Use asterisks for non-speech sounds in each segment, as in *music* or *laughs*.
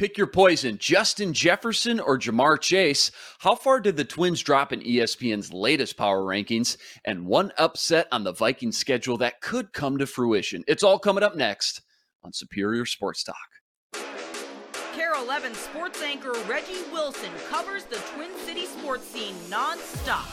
Pick your poison Justin Jefferson or Ja'Marr Chase. How far did the Twins drop in ESPN's latest power rankings? And one upset on the Vikings schedule that could come to fruition. It's all coming up next on Superior Sports Talk. KARE 11 sports anchor Reggie Wilson covers the Twin City sports scene nonstop.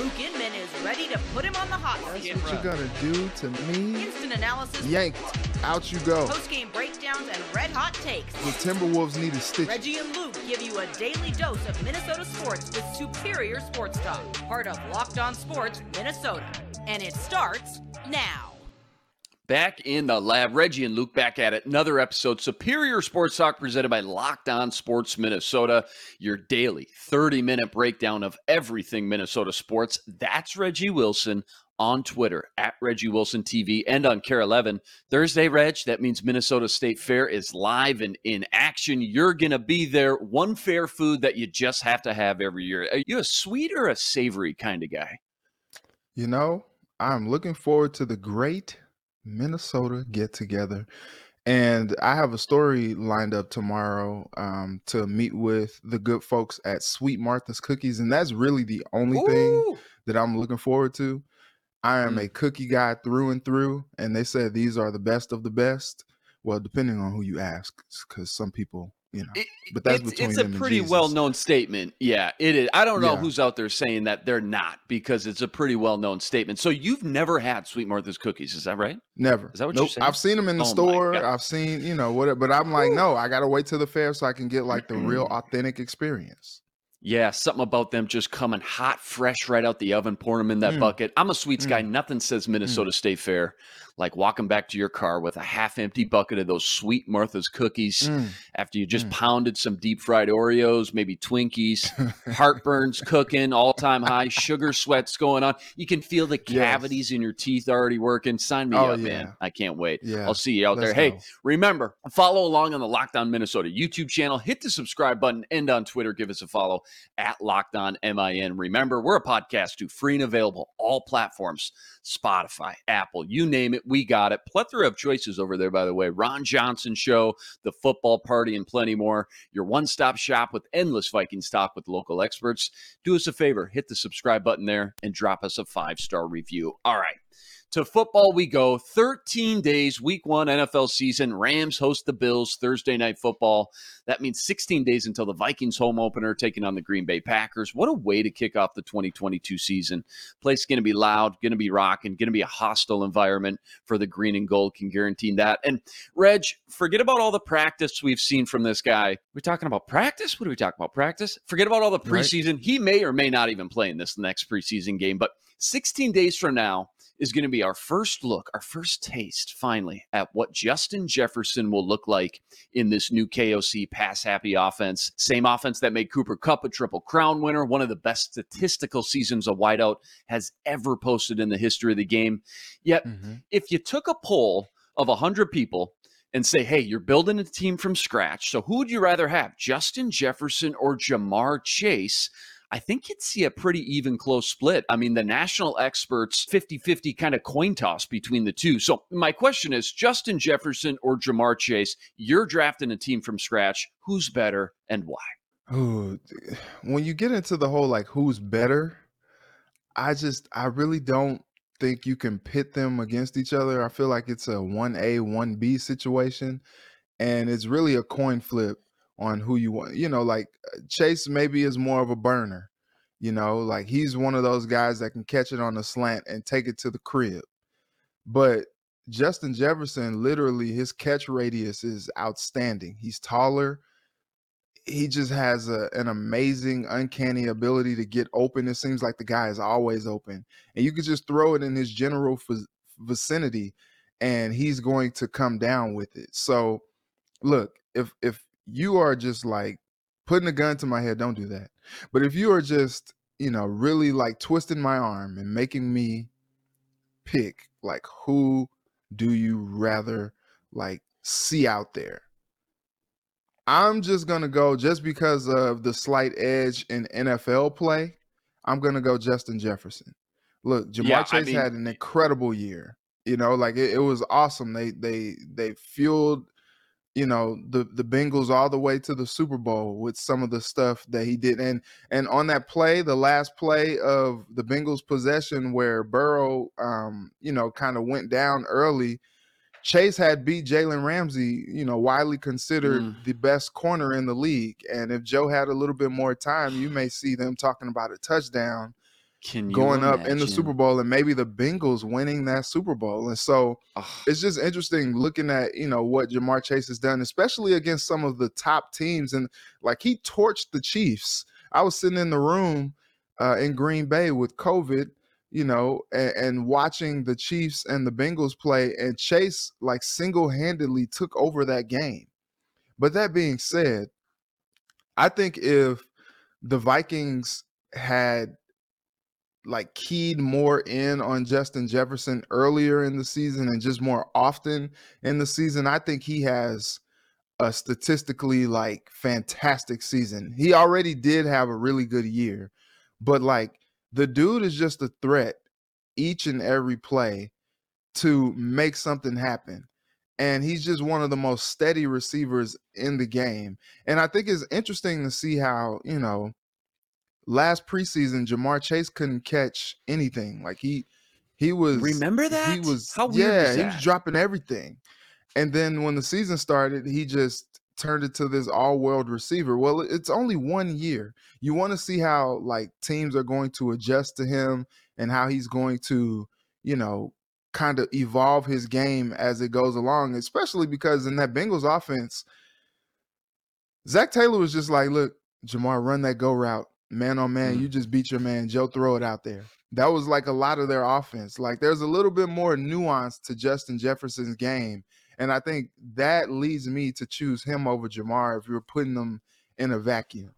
Luke Inman is ready to put him on the hot seat. That's what you're gonna do to me? Instant analysis, Yanked. Out you go. post-game breakdowns, and red hot takes. The Timberwolves need a stitch. Reggie and Luke give you a daily dose of Minnesota sports with superior sports talk. Part of Locked On Sports Minnesota. And it starts now. Back in the lab, Reggie and Luke back at it. Another episode, Superior Sports Talk, presented by Locked On Sports Minnesota. Your daily 30 minute breakdown of everything Minnesota sports. That's Reggie Wilson on Twitter at Reggie Wilson TV and on KARE 11. Thursday, Reg, that means Minnesota State Fair is live and in action. You're going to be there. One fair food that you just have to have every year. Are you a sweet or a savory kind of guy? You know, I'm looking forward to the great Minnesota get together. And I have a story lined up tomorrow um, to meet with the good folks at Sweet Martha's Cookies. And that's really the only thing that I'm looking forward to. I am Mm. a cookie guy through and through. And they said these are the best of the best. Well, depending on who you ask, because some people, you know. It- But that's it's, between it's a pretty well known statement. Yeah, it is. I don't know Yeah. who's out there saying that they're not because it's a pretty well known statement. So you've never had Sweet Martha's cookies, is that right? Never. Is that what you're saying? I've seen them in the Oh store. I've seen, you know, whatever. But I'm like, no, I got to wait till the fair so I can get like the real authentic experience. Yeah, something about them just coming hot, fresh right out the oven, pouring them in that Mm. bucket. I'm a sweets Mm. guy. Nothing says Minnesota State Fair like walking back to your car with a half empty bucket of those Sweet Martha's cookies Mm. after you just Mm. pounded some deep fried Oreos, maybe Twinkies, *laughs* heartburn's cooking, all time high, sugar sweats going on. You can feel the Yes. cavities in your teeth already working. Sign me Oh, up, yeah. man. I can't wait. Yeah. I'll see you out there. Let's Hey, go. remember, follow along on the Locked On Minnesota YouTube channel. Hit the subscribe button and on Twitter, give us a follow at Locked On MIN. Remember, we're a podcast too, free and available, all platforms Spotify, Apple, you name it, we got it. Plethora of choices over there, by the way. Ron Johnson Show, The Football Party, and plenty more. Your one stop shop with endless Vikings talk with local experts. Do us a favor, hit the subscribe button there and drop us a five star review. All right. To football we go. 13 days, week one NFL season. Rams host the Bills Thursday night football. That means 16 days until the Vikings home opener taking on the Green Bay Packers. What a way to kick off the 2022 season. Place going to be loud, going to be rocking, going to be a hostile environment for the green and gold. Can guarantee that. And Reg, forget about all the practice we've seen from this guy. We're talking about practice. What are we talking about? Practice. Forget about all the Right. preseason. He may or may not even play in this next preseason game. But 16 days from now is going to be our first look, our first taste, finally, at what Justin Jefferson will look like in this new KOC pass happy offense. Same offense that made Cooper Kupp a triple crown winner, one of the best statistical seasons a wideout has ever posted in the history of the game. Yet, Mhm. if you took a poll of 100 people and say, hey, you're building a team from scratch, so who would you rather have, Justin Jefferson or Jamar Chase? I think you'd see a pretty even close split. I mean, the national experts 50 50 kind of coin toss between the two. So, my question is Justin Jefferson or Jamar Chase? You're drafting a team from scratch. Who's better and why? Ooh, when you get into the whole like who's better, I just I really don't think you can pit them against each other. I feel like it's a 1A, 1B situation and it's really a coin flip on who you want. You know, like uh, Chase maybe is more of a burner. You know, like he's one of those guys that can catch it on a slant and take it to the crib. But Justin Jefferson, literally, his catch radius is outstanding. He's taller. He just has a, an amazing, uncanny ability to get open. It seems like the guy is always open. And you could just throw it in his general vic- vicinity and he's going to come down with it. So, look, if if you are just like putting a gun to my head, don't do that. But if you are just, you know, really like twisting my arm and making me pick like who do you rather like see out there? I'm just gonna go just because of the slight edge in NFL play. I'm gonna go Justin Jefferson. Look, Jamar Yeah, I Chase mean- had an incredible year. You know, like it, it was awesome. They they they fueled you know the the Bengals all the way to the Super Bowl with some of the stuff that he did and and on that play the last play of the Bengals possession where Burrow um you know kind of went down early Chase had beat Jalen Ramsey you know widely considered Mm. the best corner in the league and if Joe had a little bit more time you may see them talking about a touchdown going up in the? Super Bowl and maybe the Bengals winning that Super Bowl and so it's just interesting looking at you know what Jamar Chase has done, especially against some of the top teams, and like he torched the Chiefs. I was sitting in the room uh, in Green Bay with COVID, you know, and, and watching the Chiefs and the Bengals play, and Chase like single handedly took over that game. But that being said, I think if the Vikings had like keyed more in on Justin Jefferson earlier in the season and just more often in the season, I think he has a statistically like fantastic season. He already did have a really good year, but like the dude is just a threat each and every play to make something happen. And he's just one of the most steady receivers in the game. And I think it's interesting to see how, you know, last preseason Jamar Chase couldn't catch anything. Like he he was Remember that? He was How weird yeah, he was dropping everything. And then when the season started, he just turned into this all-world receiver. Well, it's only one year. You want to see how like teams are going to adjust to him and how he's going to, you know, kind of evolve his game as it goes along, especially because in that Bengals offense, Zac Taylor was just like, look, Jamar, run that go route. Man on man, Mm. you just beat your man. Joe, throw it out there. That was like a lot of their offense. Like there's a little bit more nuance to Justin Jefferson's game. And I think that leads me to choose him over Jamar if you're putting them in a vacuum.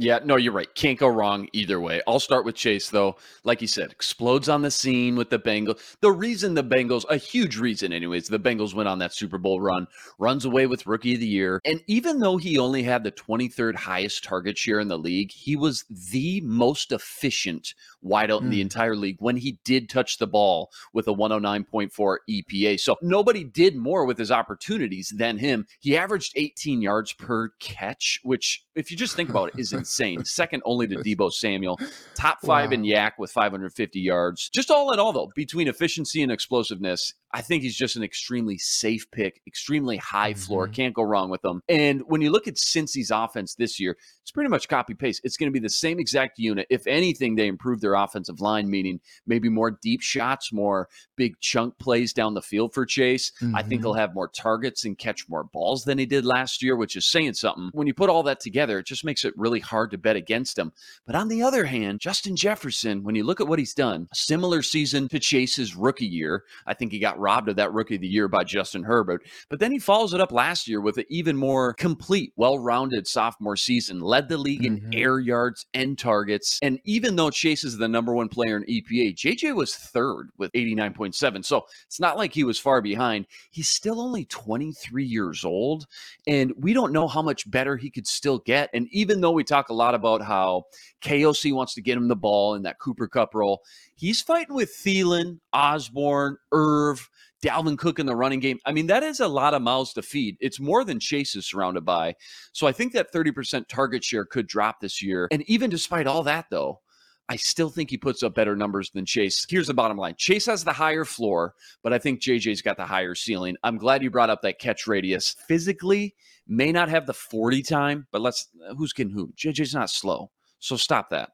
Yeah, no, you're right. Can't go wrong either way. I'll start with Chase, though. Like you said, explodes on the scene with the Bengals. The reason the Bengals, a huge reason, anyways, the Bengals went on that Super Bowl run, runs away with Rookie of the Year. And even though he only had the 23rd highest target share in the league, he was the most efficient wideout in the Mm. entire league when he did touch the ball with a 109.4 EPA. So nobody did more with his opportunities than him. He averaged 18 yards per catch, which, if you just think about it, is *laughs* insane. Second only to *laughs* Deebo Samuel. Top five in YAC with 550 yards. Just all in all, though, between efficiency and explosiveness, I think he's just an extremely safe pick, extremely high floor. Mhm. Can't go wrong with him. And when you look at Cincy's offense this year, it's pretty much copy paste. It's going to be the same exact unit. If anything, they improve their offensive line, meaning maybe more deep shots, more big chunk plays down the field for Chase. I think Mhm. he'll have more targets and catch more balls than he did last year, which is saying something. When you put all that together, it just makes it really hard to bet against him. But on the other hand, Justin Jefferson, when you look at what he's done, similar season to Chase's rookie year. I think he got robbed of that rookie of the year by Justin Herbert. But then he follows it up last year with an even more complete, well rounded sophomore season, led the league in Mhm. air yards and targets. And even though Chase is the number one player in EPA, JJ was third with 89.7. So it's not like he was far behind. He's still only 23 years old, and we don't know how much better he could still get. And even though we talk a lot about how KOC wants to get him the ball in that Cooper Kupp role, he's fighting with Thielen, Osborn, Irv, Dalvin Cook in the running game. I mean, that is a lot of mouths to feed. It's more than Chase is surrounded by. So I think that 30% target share could drop this year. And even despite all that, though, I still think he puts up better numbers than Chase. Here's the bottom line Chase has the higher floor, but I think JJ's got the higher ceiling. I'm glad you brought up that catch radius. Physically, may not have the 40 time, but let's, who's getting who? JJ's not slow. So stop that.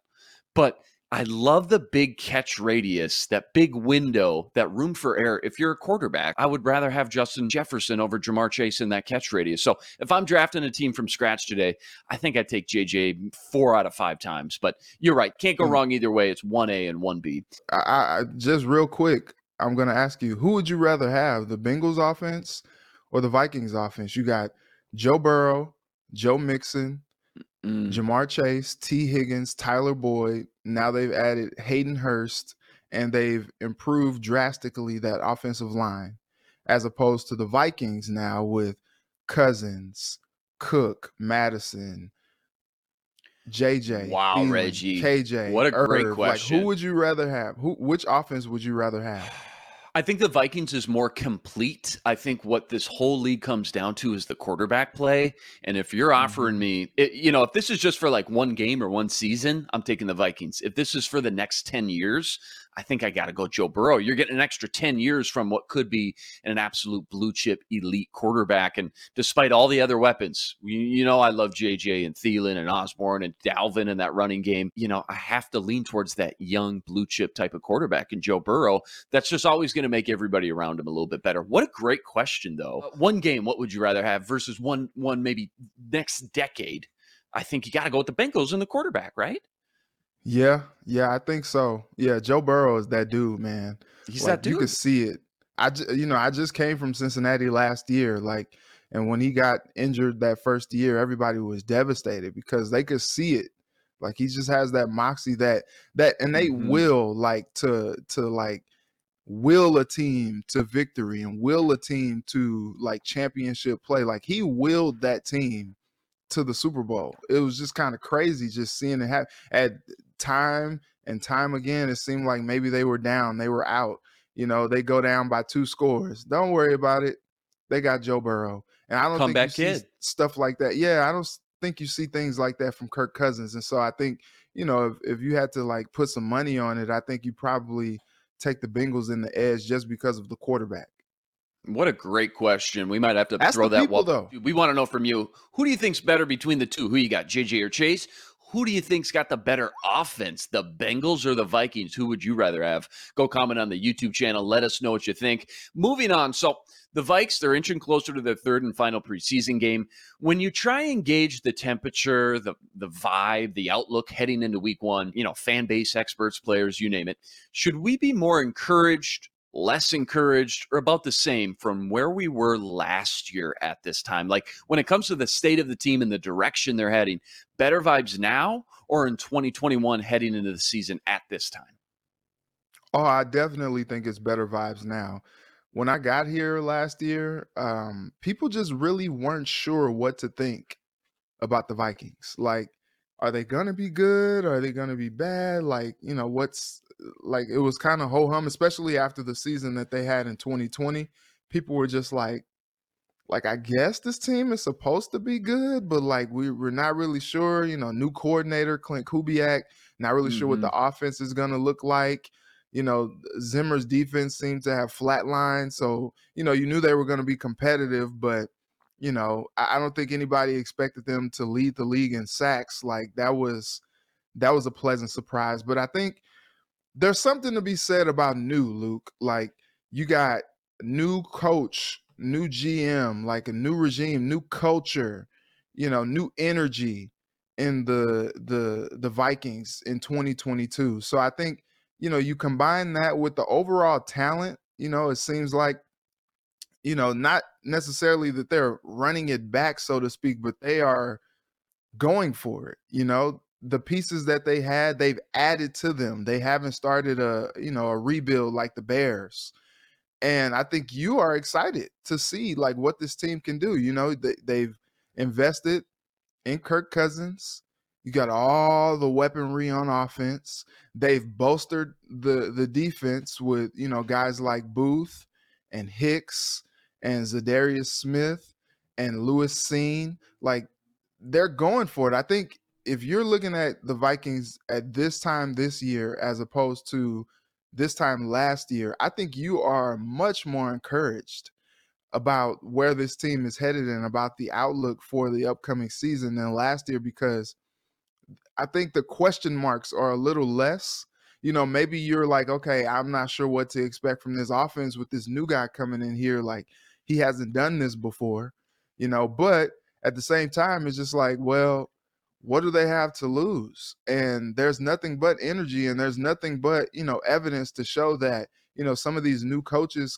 But I love the big catch radius, that big window, that room for error. If you're a quarterback, I would rather have Justin Jefferson over Jamar Chase in that catch radius. So if I'm drafting a team from scratch today, I think I'd take JJ four out of five times. But you're right. Can't go Mm. wrong either way. It's 1A and 1B. I, I I- just real quick, I'm gonna ask you, who would you rather have, the Bengals offense or the Vikings offense? You got Joe Burrow, Joe Mixon, Mm. Jamar Chase, Tee Higgins, Tyler Boyd. Now they've added Hayden Hurst, and they've improved drastically that offensive line, as opposed to the Vikings now with Cousins, Cook, Mattison, JJ. Wow, Thielen, Reggie. KJ. What a great Irv. Like, question. who would you rather have? Who? Which offense would you rather have? I think the Vikings is more complete. I think what this whole league comes down to is the quarterback play. And if you're offering mm-hmm. me, it, you know, if this is just for like one game or one season, I'm taking the Vikings. If this is for the next 10 years, I think I got to go Joe Burrow. You're getting an extra 10 years from what could be an absolute blue chip elite quarterback. And despite all the other weapons, you, you, know, I love JJ and Thielen and Osborn and Dalvin in that running game. You know, I have to lean towards that young blue chip type of quarterback and Joe Burrow. That's just always going to make everybody around him a little bit better. What a great question, though. Uh, one game, what would you rather have versus one, one maybe next decade? I think you got to go with the Bengals and the quarterback, right? Yeah, yeah, I think so. Yeah, Joe Burrow is that dude, man. He's like, that dude. You could see it. I, you know, I just came from Cincinnati last year, like, and when he got injured that first year, everybody was devastated because they could see it. Like he just has that moxie, that that innate mm-hmm. will, like to to like will a team to victory and will a team to like championship play. Like he willed that team to the Super Bowl. It was just kind of crazy just seeing it happen. At time and time again, it seemed like maybe they were down, they were out. You know, they go down by two scores. Don't worry about it. They got Joe Burrow, and I don't Come think back you kid. see stuff like that. Yeah, I don't think you see things like that from Kirk Cousins, and so I think you know if if you had to like put some money on it, I think you probably take the Bengals in the edge just because of the quarterback. What a great question. We might have to Ask throw that people, though. We want to know from you who do you think's better between the two? Who you got, JJ or Chase? Who do you think's got the better offense, the Bengals or the Vikings? Who would you rather have? Go comment on the YouTube channel. Let us know what you think. Moving on. So the Vikes, they're inching closer to their third and final preseason game. When you try and gauge the temperature, the the vibe, the outlook heading into week one, you know, fan base experts, players, you name it, should we be more encouraged less encouraged, or about the same from where we were last year at this time? Like when it comes to the state of the team and the direction they're heading, better vibes now or in 2021 heading into the season at this time? Oh, I definitely think it's better vibes now. When I got here last year, um, people just really weren't sure what to think about the Vikings. Like, are they gonna be good? Are they gonna be bad? Like, you know, what's like it was kind of ho hum, especially after the season that they had in 2020. People were just like, like I guess this team is supposed to be good, but like we we're not really sure. You know, new coordinator Klint Kubiak, not really mm-hmm. sure what the mm-hmm. offense is gonna look like. You know, Zimmer's defense seemed to have flatlined, so you know you knew they were going to be competitive, but you know I, I don't think anybody expected them to lead the league in sacks. Like that was that was a pleasant surprise. But I think there's something to be said about new, Luke. Like you got new coach, new GM, like a new regime, new culture, you know, new energy in the the the Vikings in 2022. So I think, you know, you combine that with the overall talent, you know, it seems like you know, not necessarily that they're running it back so to speak, but they are going for it. You know, the pieces that they had, they've added to them. They haven't started a, you know, a rebuild like the Bears. And I think you are excited to see like what this team can do. You know, they, they've invested in Kirk Cousins. You got all the weaponry on offense. They've bolstered the the defense with, you know, guys like Booth and Hicks and Za'Darius Smith and Lewis Cine. Like they're going for it. I think if you're looking at the Vikings at this time this year as opposed to this time last year, I think you are much more encouraged about where this team is headed and about the outlook for the upcoming season than last year because I think the question marks are a little less. You know, maybe you're like, okay, I'm not sure what to expect from this offense with this new guy coming in here. Like, he hasn't done this before, you know, but at the same time, it's just like, well, what do they have to lose? And there's nothing but energy and there's nothing but, you know, evidence to show that, you know, some of these new coaches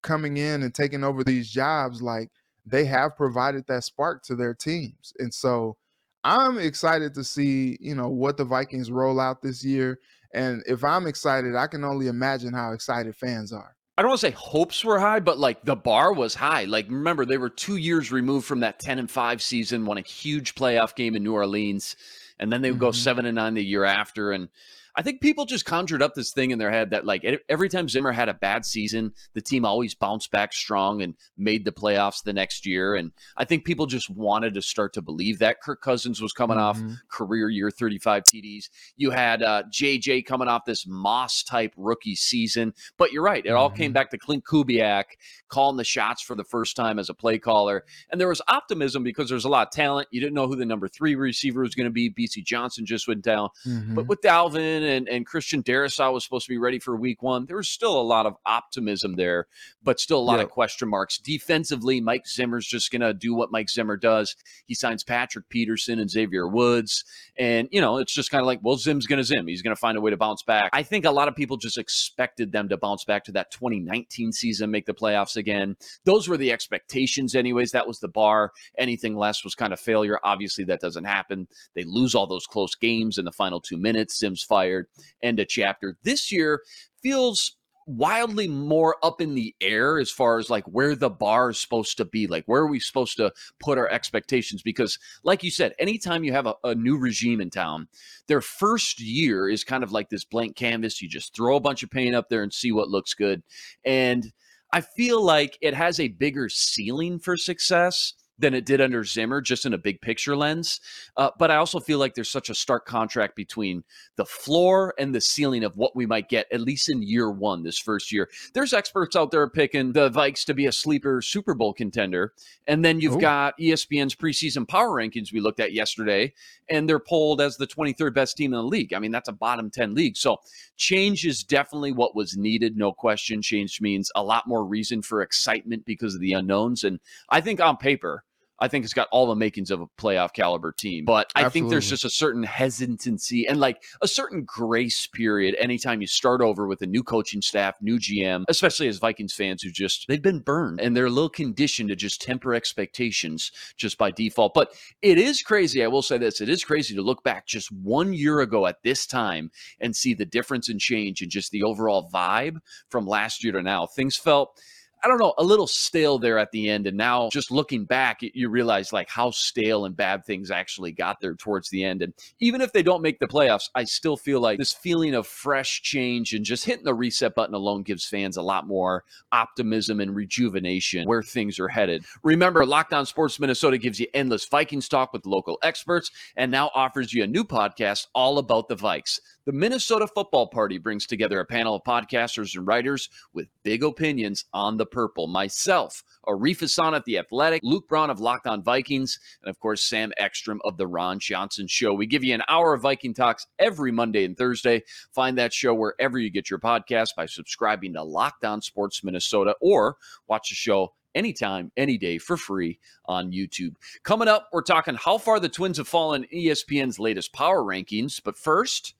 coming in and taking over these jobs, like they have provided that spark to their teams. And so I'm excited to see, you know, what the Vikings roll out this year. And if I'm excited, I can only imagine how excited fans are. I don't want to say hopes were high, but like the bar was high. Like remember, they were two years removed from that ten and five season, won a huge playoff game in New Orleans, and then they would mm-hmm. go seven and nine the year after. And I think people just conjured up this thing in their head that like every time Zimmer had a bad season, the team always bounced back strong and made the playoffs the next year. And I think people just wanted to start to believe that Kirk Cousins was coming mm-hmm. off career year 35 TDs. You had uh, JJ coming off this Moss type rookie season. But you're right. It all mm-hmm. came back to Klint Kubiak calling the shots for the first time as a play caller. And there was optimism because there's a lot of talent. You didn't know who the number three receiver was going to be. Bisi Johnson just went down. Mm-hmm. But with Dalvin and, and Christian Darrisaw was supposed to be ready for week one, there was still a lot of optimism there, but still a lot yeah. of question marks. Defensively, Mike Zimmer's just going to do what Mike Zimmer does. He signs Patrick Peterson and Xavier Woods. And, you know, it's just kind of like, well, Zim's going to Zim. He's going to find a way to bounce back. I think a lot of people just expected them to bounce back to that 2019 season, make the playoffs again. Those were the expectations, anyways. That was the bar. Anything less was kind of failure. Obviously, that doesn't happen. They lose all those close games in the final two minutes. Zim's fired. End of chapter. This year feels wildly more up in the air as far as like where the bar is supposed to be. Like where are we supposed to put our expectations? Because like you said anytime you have a, a, new regime in town their first year is kind of like this blank canvas. You just throw a bunch of paint up there and see what looks good. And i feel like it has a bigger ceiling for success than it did under Zimmer, just in a big picture lens. Uh, but I also feel like there's such a stark contract between the floor and the ceiling of what we might get, at least in year one, this first year. There's experts out there picking the Vikes to be a sleeper Super Bowl contender. And then you've Ooh. got ESPN's preseason power rankings we looked at yesterday, and they're polled as the 23rd best team in the league. I mean, that's a bottom 10 league. So change is definitely what was needed. No question. Change means a lot more reason for excitement because of the unknowns. And I think on paper, I think it's got all the makings of a playoff caliber team. But I Absolutely. think there's just a certain hesitancy and like a certain grace period anytime you start over with a new coaching staff, new GM, especially as Vikings fans who just they've been burned and they're a little conditioned to just temper expectations just by default. But it is crazy. I will say this: it is crazy to look back just one year ago at this time and see the difference and change in just the overall vibe from last year to now. Things felt I don't know, a little stale there at the end. And now just looking back, you realize like how stale and bad things actually got there towards the end. And even if they don't make the playoffs, I still feel like this feeling of fresh change and just hitting the reset button alone gives fans a lot more optimism and rejuvenation where things are headed. Remember, Locked On Sports Minnesota gives you endless Vikings talk with local experts and now offers you a new podcast all about the Vikes. The Minnesota Football Party brings together a panel of podcasters and writers with big opinions on the purple. Myself, Arif Hassan of The Athletic, Luke Braun of Locked On Vikings, and of course, Sam Ekstrom of The Ron Johnson Show. We give you an hour of Viking Talks every Monday and Thursday. Find that show wherever you get your podcast by subscribing to Locked On Sports Minnesota or watch the show anytime, any day for free on YouTube. Coming up, we're talking how far the Twins have fallen in ESPN's latest power rankings. But first,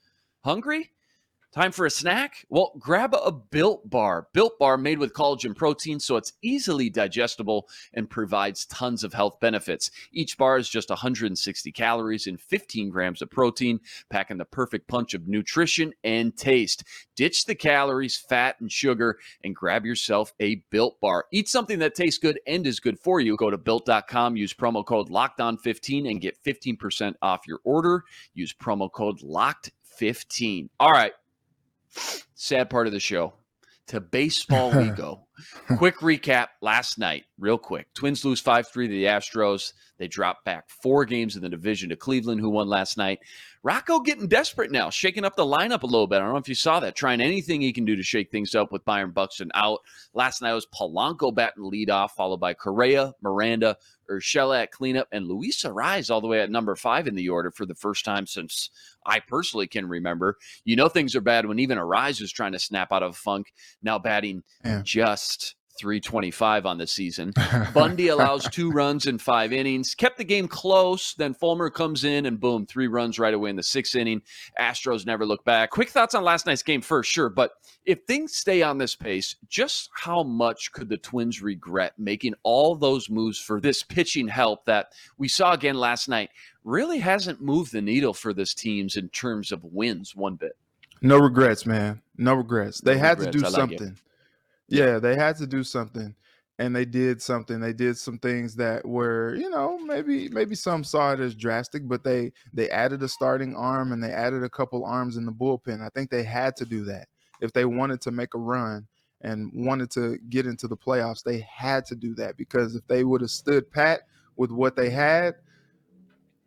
Hungry? Time for a snack? Well, grab a Built Bar. Built Bar made with collagen protein, so it's easily digestible and provides tons of health benefits. Each bar is just 160 calories and 15 grams of protein, packing the perfect punch of nutrition and taste. Ditch the calories, fat, and sugar, and grab yourself a Built Bar. Eat something that tastes good and is good for you. Go to built.com, use promo code LOCKEDON15 and get 15% off your order. Use promo code LOCKED 15. All right. Sad part of the show. To baseball we *laughs* go. quick recap last night, real quick. Twins lose 5 3 to the Astros. They drop back four games in the division to Cleveland, who won last night. Rocco getting desperate now, shaking up the lineup a little bit. I don't know if you saw that, trying anything he can do to shake things up with Byron Buxton out. Last night was Polanco batting leadoff, followed by Correa, Miranda, Urshela at cleanup, and Luis Arraez all the way at number five in the order for the first time since I personally can remember. You know things are bad when even Arraez was trying to snap out of a funk, now batting yeah. just 325 on the season. *laughs* Bundy allows two runs in five innings, kept the game close. Then Fulmer comes in and boom, three runs right away in the sixth inning. Astros never look back. Quick thoughts on last night's game first, sure. But if things stay on this pace, just how much could the Twins regret making all those moves for this pitching help that we saw again last night? Really hasn't moved the needle for this teams in terms of wins one bit. No regrets, man. No regrets. They no had regrets. to do something. Yeah, they had to do something. and they did something. They did some things that were, you know, maybe maybe some saw it as drastic, but they they added a starting arm and they added a couple arms in the bullpen. I think they had to do that if they wanted to make a run and wanted to get into the playoffs. They had to do that because if they would have stood pat with what they had,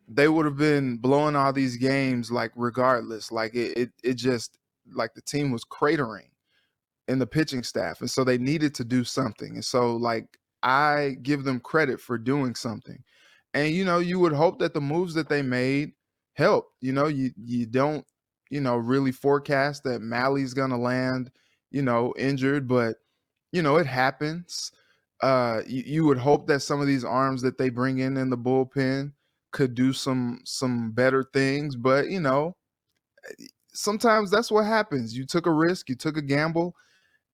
they would have been blowing all these games like regardless. Like it, it, it just like the team was cratering in the pitching staff. And so they needed to do something. And so like I give them credit for doing something. And you know, you would hope that the moves that they made help. You know, you you don't, you know, really forecast that Mahle's gonna land, you know, injured, but you know, it happens. Uh you, you would hope that some of these arms that they bring in in the bullpen could do some some better things, but you know, sometimes that's what happens. You took a risk, you took a gamble,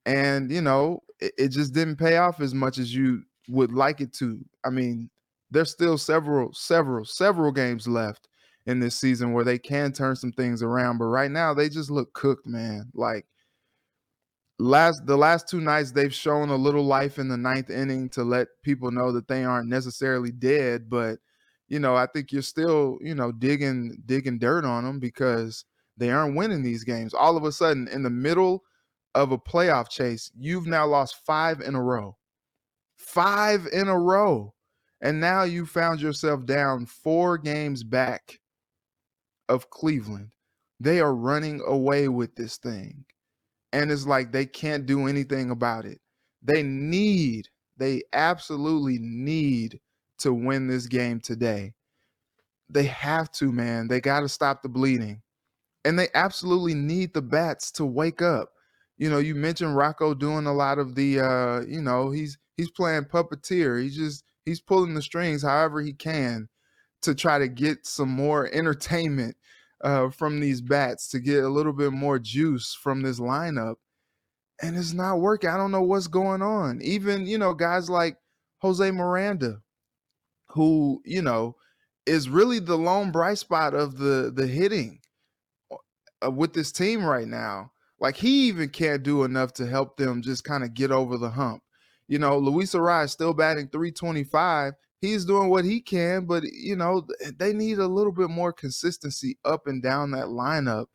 and you know it, it, just didn't pay off as much as you would like it to. I mean there's still several several several games left in this season where they can turn some things around but right now they just look cooked man. Like last the last two nights they've shown a little life in the ninth inning to let people know that they aren't necessarily dead but you know i think you're still you know digging digging dirt on them because they aren't winning these games. All of a sudden in the middle of a playoff chase, you've now lost five in a row. Five in a row. And now you found yourself down four games back of Cleveland. They are running away with this thing. And it's like they can't do anything about it. They need, they absolutely need to win this game today. They have to, man. They got to stop the bleeding. And they absolutely need the bats to wake up you know, you mentioned Rocco doing a lot of the uh, you know, he's he's playing puppeteer. He's just he's pulling the strings however he can to try to get some more entertainment uh, from these bats to get a little bit more juice from this lineup. And it's not working. I don't know what's going on. Even, you know, guys like Jose Miranda, who, you know, is really the lone bright spot of the the hitting uh, with this team right now. Like he even can't do enough to help them just kind of get over the hump. You know, Luis Arraez still batting 325. He's doing what he can, but you know, eh, they need a little bit more consistency up and down that lineup.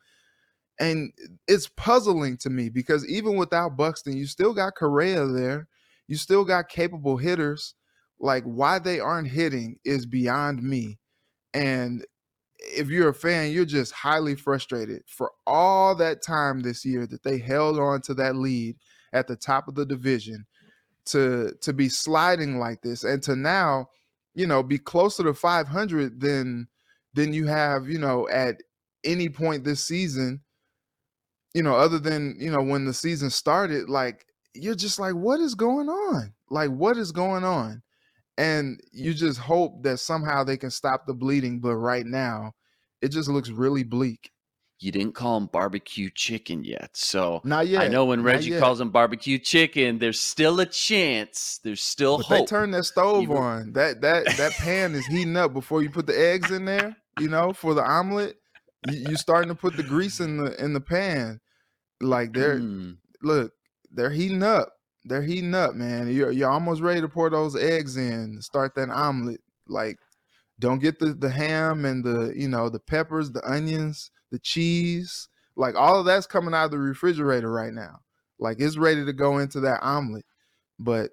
And eh, it's puzzling to me because even without Buxton, you still got Correa there. You still got capable hitters. Like why they aren't hitting is beyond me. And if you're a fan, you're just highly frustrated for all that time this year that they held on to that lead at the top of the division to to be sliding like this and to now, you know, be closer to 500 than than you have, you know, at any point this season, you know, other than, you know, when the season started, like you're just like what is going on? Like what is going on? And you just hope that somehow they can stop the bleeding. But right now, it just looks really bleak. You didn't call him barbecue chicken yet, so not yet. I know when Reggie calls him barbecue chicken, there's still a chance. There's still but hope. They turn that stove Even... on. That that that pan is heating up before you put the eggs in there. You know, for the omelet, you, you starting to put the grease in the in the pan. Like they're mm. look, they're heating up they're heating up, man. You're you're almost ready to pour those eggs in, start that omelet. Like, don't get the the ham and the you know the peppers, the onions, the cheese. Like all of that's coming out of the refrigerator right now. Like it's ready to go into that omelet. But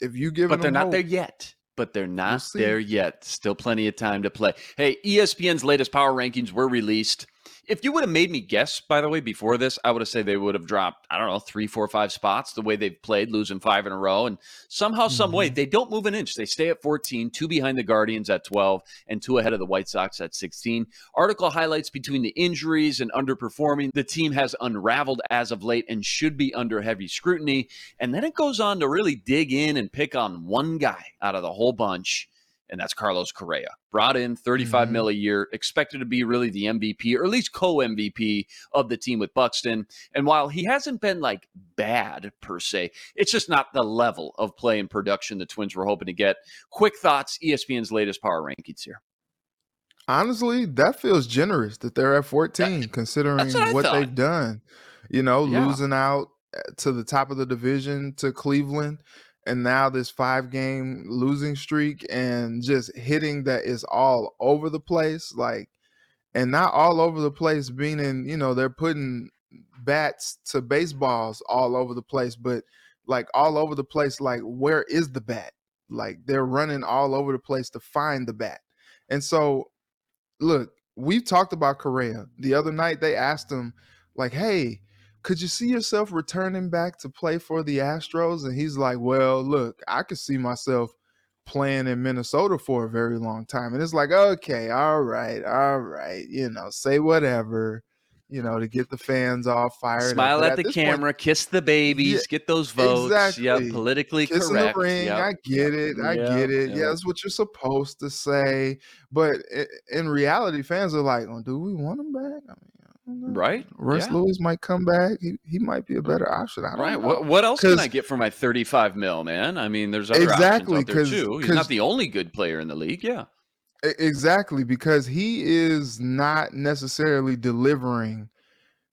if you give, but they're not hope, there yet. But they're not we'll there yet. Still plenty of time to play. Hey, ESPN's latest power rankings were released. If you would have made me guess, by the way, before this, I would have said they would have dropped, I don't know, three, four, five spots the way they've played, losing five in a row. And somehow, mm-hmm. some way, mm-hmm. they don't move an inch. They stay at 14, two behind the Guardians at 12, and two ahead of the White Sox at 16. Article highlights between the injuries and underperforming, the team has unraveled as of late and should be under heavy scrutiny. And then it goes on to really dig in and pick on one guy out of the whole bunch and that's Carlos Correa. Brought in 35 mm-hmm. mil a year, expected to be really the MVP or at least co-MVP of the team with Buxton. And while he hasn't been like bad per se, it's just not the level of play and production the Twins were hoping to get. Quick thoughts, ESPN's latest power rankings here. Honestly, that feels generous that they're at 14 that, considering what, what they've done. You know, yeah. losing out eh, to the top of the division to Cleveland and now this five game losing streak and just hitting that is all over the place like and not all over the place meaning you know they're putting bats to baseballs all over the place but like all over the place like where is the bat? Like they're running all over the place to find the bat. And so look we've talked about Correa. The other night they asked him like hey could you see yourself returning back to play for the Astros? And he's like, well, look, I could see myself playing in Minnesota for a very long time. And it's like, okay, all right, all right, you know, say whatever, you know, to get the fans all fired. Smile at, at the camera, point, kiss the babies, yeah, get those votes. Exactly. Yeah, politically Kissing correct. The ring, yep. I get it. I yep. get it. Yep. Yeah, that's what you're supposed to say. But in reality, fans are like, oh, do we want them back? I mean, Right. Royce yeah. Lewis might come back. He, he might be a better option. right. Know. What what else can I get for my 35 mil, man? I mean, there's other exactly, options out there too. He's not the only good player in the league. Yeah. Exactly, because he is not necessarily delivering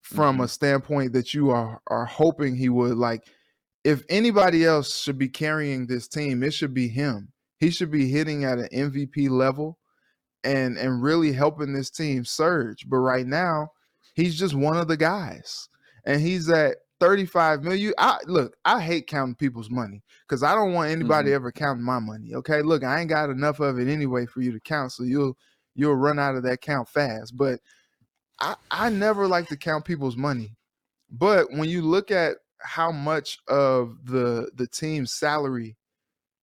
from mm-hmm. a standpoint that you are are hoping he would. Like, if anybody else should be carrying this team, it should be him. He should be hitting at an MVP level and and really helping this team surge. But right now, He's just one of the guys, and he's at 35 million. I look, I hate counting people's money because I don't want anybody mm-hmm. ever counting my money. Okay, look, I ain't got enough of it anyway for you to count, so you'll you'll run out of that count fast. But I I never like to count people's money. But when you look at how much of the the team's salary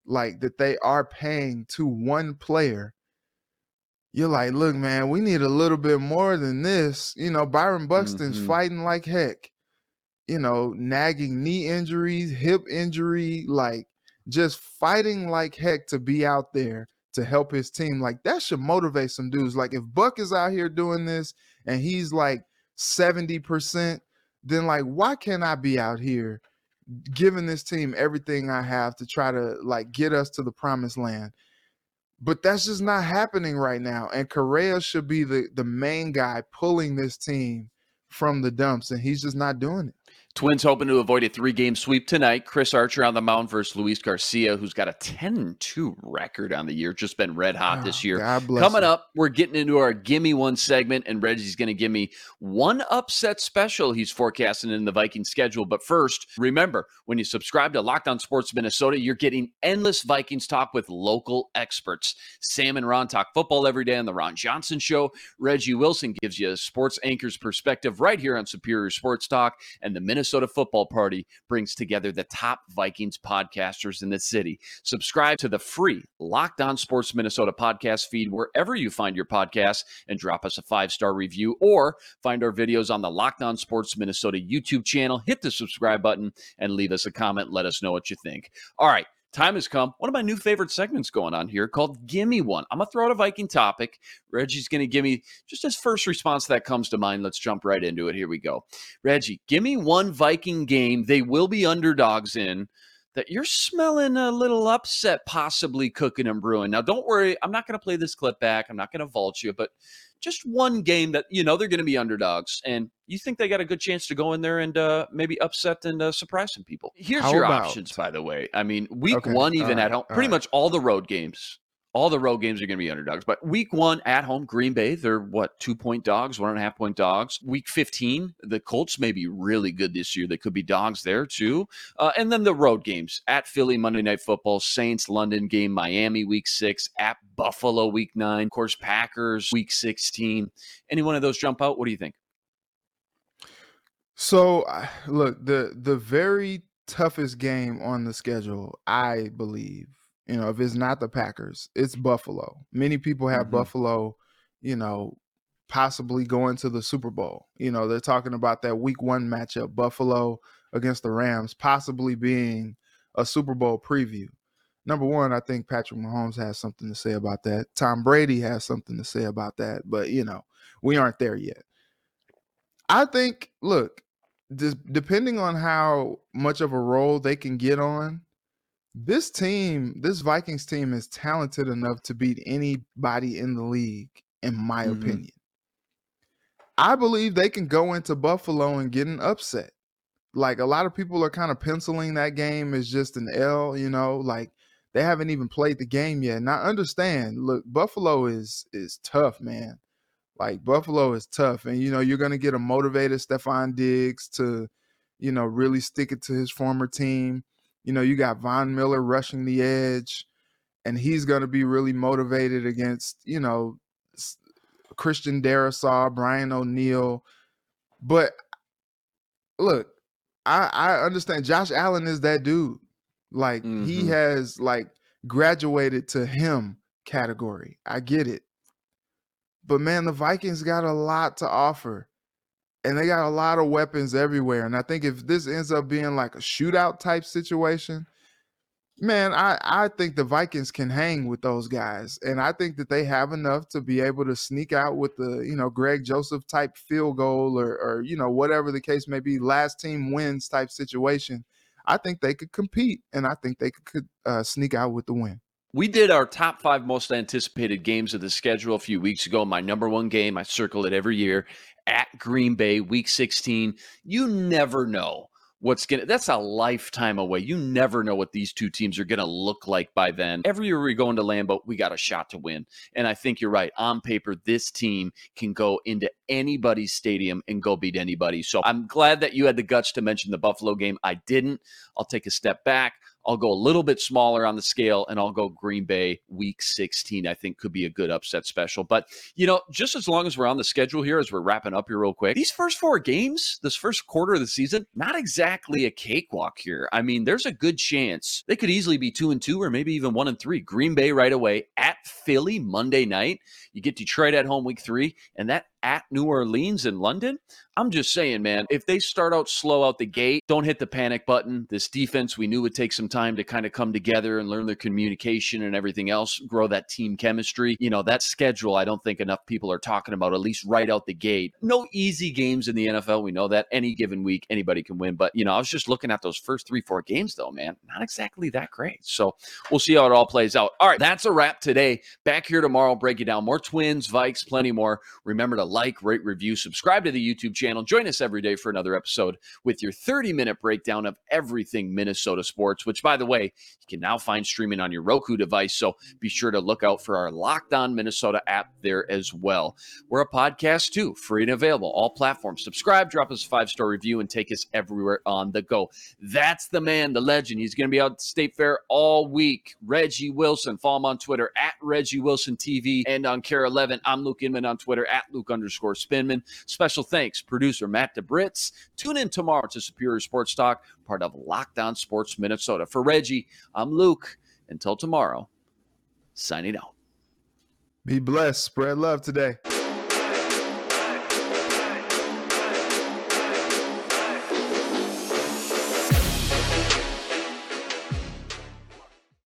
like that they are paying to one player you're like, look, man, we need a little bit more than this. You know, Byron Buxton's mm-hmm. fighting like heck. You know, nagging knee injuries, hip injury, like just fighting like heck to be out there to help his team. Like that should motivate some dudes. Like if Buck is out here doing this and he's like 70%, then like why can't I be out here giving this team everything I have to try to like get us to the promised land? But that's just not happening right now. And Correa should be the, the main guy pulling this team from the dumps, and he's just not doing it. Twins hoping to avoid a three game sweep tonight. Chris Archer on the mound versus Luis Garcia, who's got a 10 2 record on the year, just been red hot oh, this ah, year. Coming him. up, we're getting into our Gimme One segment, and Reggie's going to give me one upset special he's forecasting in the Viking schedule. But first, remember when you subscribe to Locked On Sports Minnesota, you're getting endless Vikings talk with local experts. Sam and Ron talk football every day on The Ron Johnson Show. Reggie Wilson gives you a sports anchor's perspective right here on Superior Sports Talk and the Minnesota. Minnesota Football Party brings together the top Vikings podcasters in the city. Subscribe to the free Locked On Sports Minnesota podcast feed wherever you find your podcasts and drop us a five star review or find our videos on the Locked On Sports Minnesota YouTube channel. Hit the subscribe button and leave us a comment. Let us know what you think. All right time has come. One of my new favorite segments going on here called Gimme One. I'm going to throw out a Viking topic. Reggie's going to give me just his first response that comes to mind. Let's jump right into it. Here we go. Reggie, give me one Viking game they will be underdogs in that you're smelling a little upset possibly cooking and brewing. Now, don't worry. I'm not going to play this clip back. I'm not going to vault you, but just one game that you know they're going to be underdogs, and you think they got a good chance to go in there and uh, maybe upset and uh, surprise some people. Here's How your about? options, by the way. I mean, week okay. one, even right. at home, pretty much all the road games all the road games are going to be underdogs. But week one at home, Green Bay, they're what, two point dogs, one and a half point dogs. Week 15, the Colts may be really good this year. They could be dogs there too. Uh, and then the road games at Philly, Monday Night Football, Saints, London game, Miami, week six, at Buffalo, week nine, of course, Packers, week 16. Any one of those jump out? What do you think? So, look, the the very toughest game on the schedule, I believe, you know, if it's not the Packers, it's Buffalo. Many people have mm-hmm. Buffalo, you know, possibly going to the Super Bowl. You know, they're talking about that week one matchup, Buffalo against the Rams, possibly being a Super Bowl preview. Number one, I think Patrick Mahomes has something to say about that. Tom Brady has something to say about that, but you know, we aren't there yet. I think, look, depending on how much of a role they can get on, this team, this Vikings team is talented enough to beat anybody in the league, in my mm-hmm. opinion. I believe they can go into Buffalo and get an upset. like a lot of people are kind of penciling that game as just an L, you know, like they haven't even played the game yet. And I understand, look, Buffalo is is tough, man. Like Buffalo is tough. And you know, you're gonna get a motivated Stefon Diggs to, you know, really stick it to his former team. You know, you got Von Miller rushing the edge, and he's gonna be really motivated against, you know, Christian Darrisaw, Brian O'Neill. But look, I I understand Josh Allen is that dude. Like mm-hmm. he has like graduated to him category. I get it. But man, the Vikings got a lot to offer. And they got a lot of weapons everywhere. And I think if this ends up being like a shootout type situation, Man, I, I think the Vikings can hang with those guys. And I think that they have enough to be able to sneak out with the, you know, Greg Joseph type field goal or, or you know, whatever the case may be, last team wins type situation. I think they could compete and I think they could uh, sneak out with the win. We did our top five most anticipated games of the schedule a few weeks ago. My number one game, I circle it every year at Green Bay, week 16. You never know what's gonna that's a lifetime away. You never know what these two teams are gonna look like by then. Every year we go into Lambeau, we got a shot to win. And I think you're right. On paper, this team can go into anybody's stadium and go beat anybody. So I'm glad that you had the guts to mention the Buffalo game. I didn't. I'll take a step back. I'll go a little bit smaller on the scale and I'll go Green Bay week 16. I think could be a good upset special. But, you know, just as long as we're on the schedule here, as we're wrapping up here real quick, these first four games, this first quarter of the season, not exactly a cakewalk here. I mean, there's a good chance they could easily be two and two or maybe even one and three. Green Bay right away at Philly Monday night. You get Detroit at home week three, and that at New Orleans and London. I'm just saying, man, if they start out slow out the gate, don't hit the panic button. This defense we knew would take some time to kind of come together and learn their communication and everything else, grow that team chemistry. You know, that schedule, I don't think enough people are talking about, at least right out the gate. No easy games in the NFL. We know that any given week, anybody can win. But, you know, I was just looking at those first three, four games, though, man, not exactly that great. So we'll see how it all plays out. All right, that's a wrap today. Back here tomorrow, break it down. More twins, Vikes, plenty more. Remember to like, rate, review, subscribe to the YouTube channel. Join us every day for another episode with your 30 minute breakdown of everything Minnesota sports, which, by the way, you can now find streaming on your Roku device. So be sure to look out for our Locked On Minnesota app there as well. We're a podcast too, free and available, all platforms. Subscribe, drop us a five star review, and take us everywhere on the go. That's the man, the legend. He's going to be out at State Fair all week. Reggie Wilson. Follow him on Twitter at Reggie Wilson TV and on KARE 11. I'm Luke Inman on Twitter at Luke underscore Spinman. Special thanks, producer Matt DeBritz. Tune in tomorrow to Superior Sports Talk, part of Locked On Sports Minnesota. For Reggie, I'm Luke. Until tomorrow, signing out. Be blessed. Spread love today.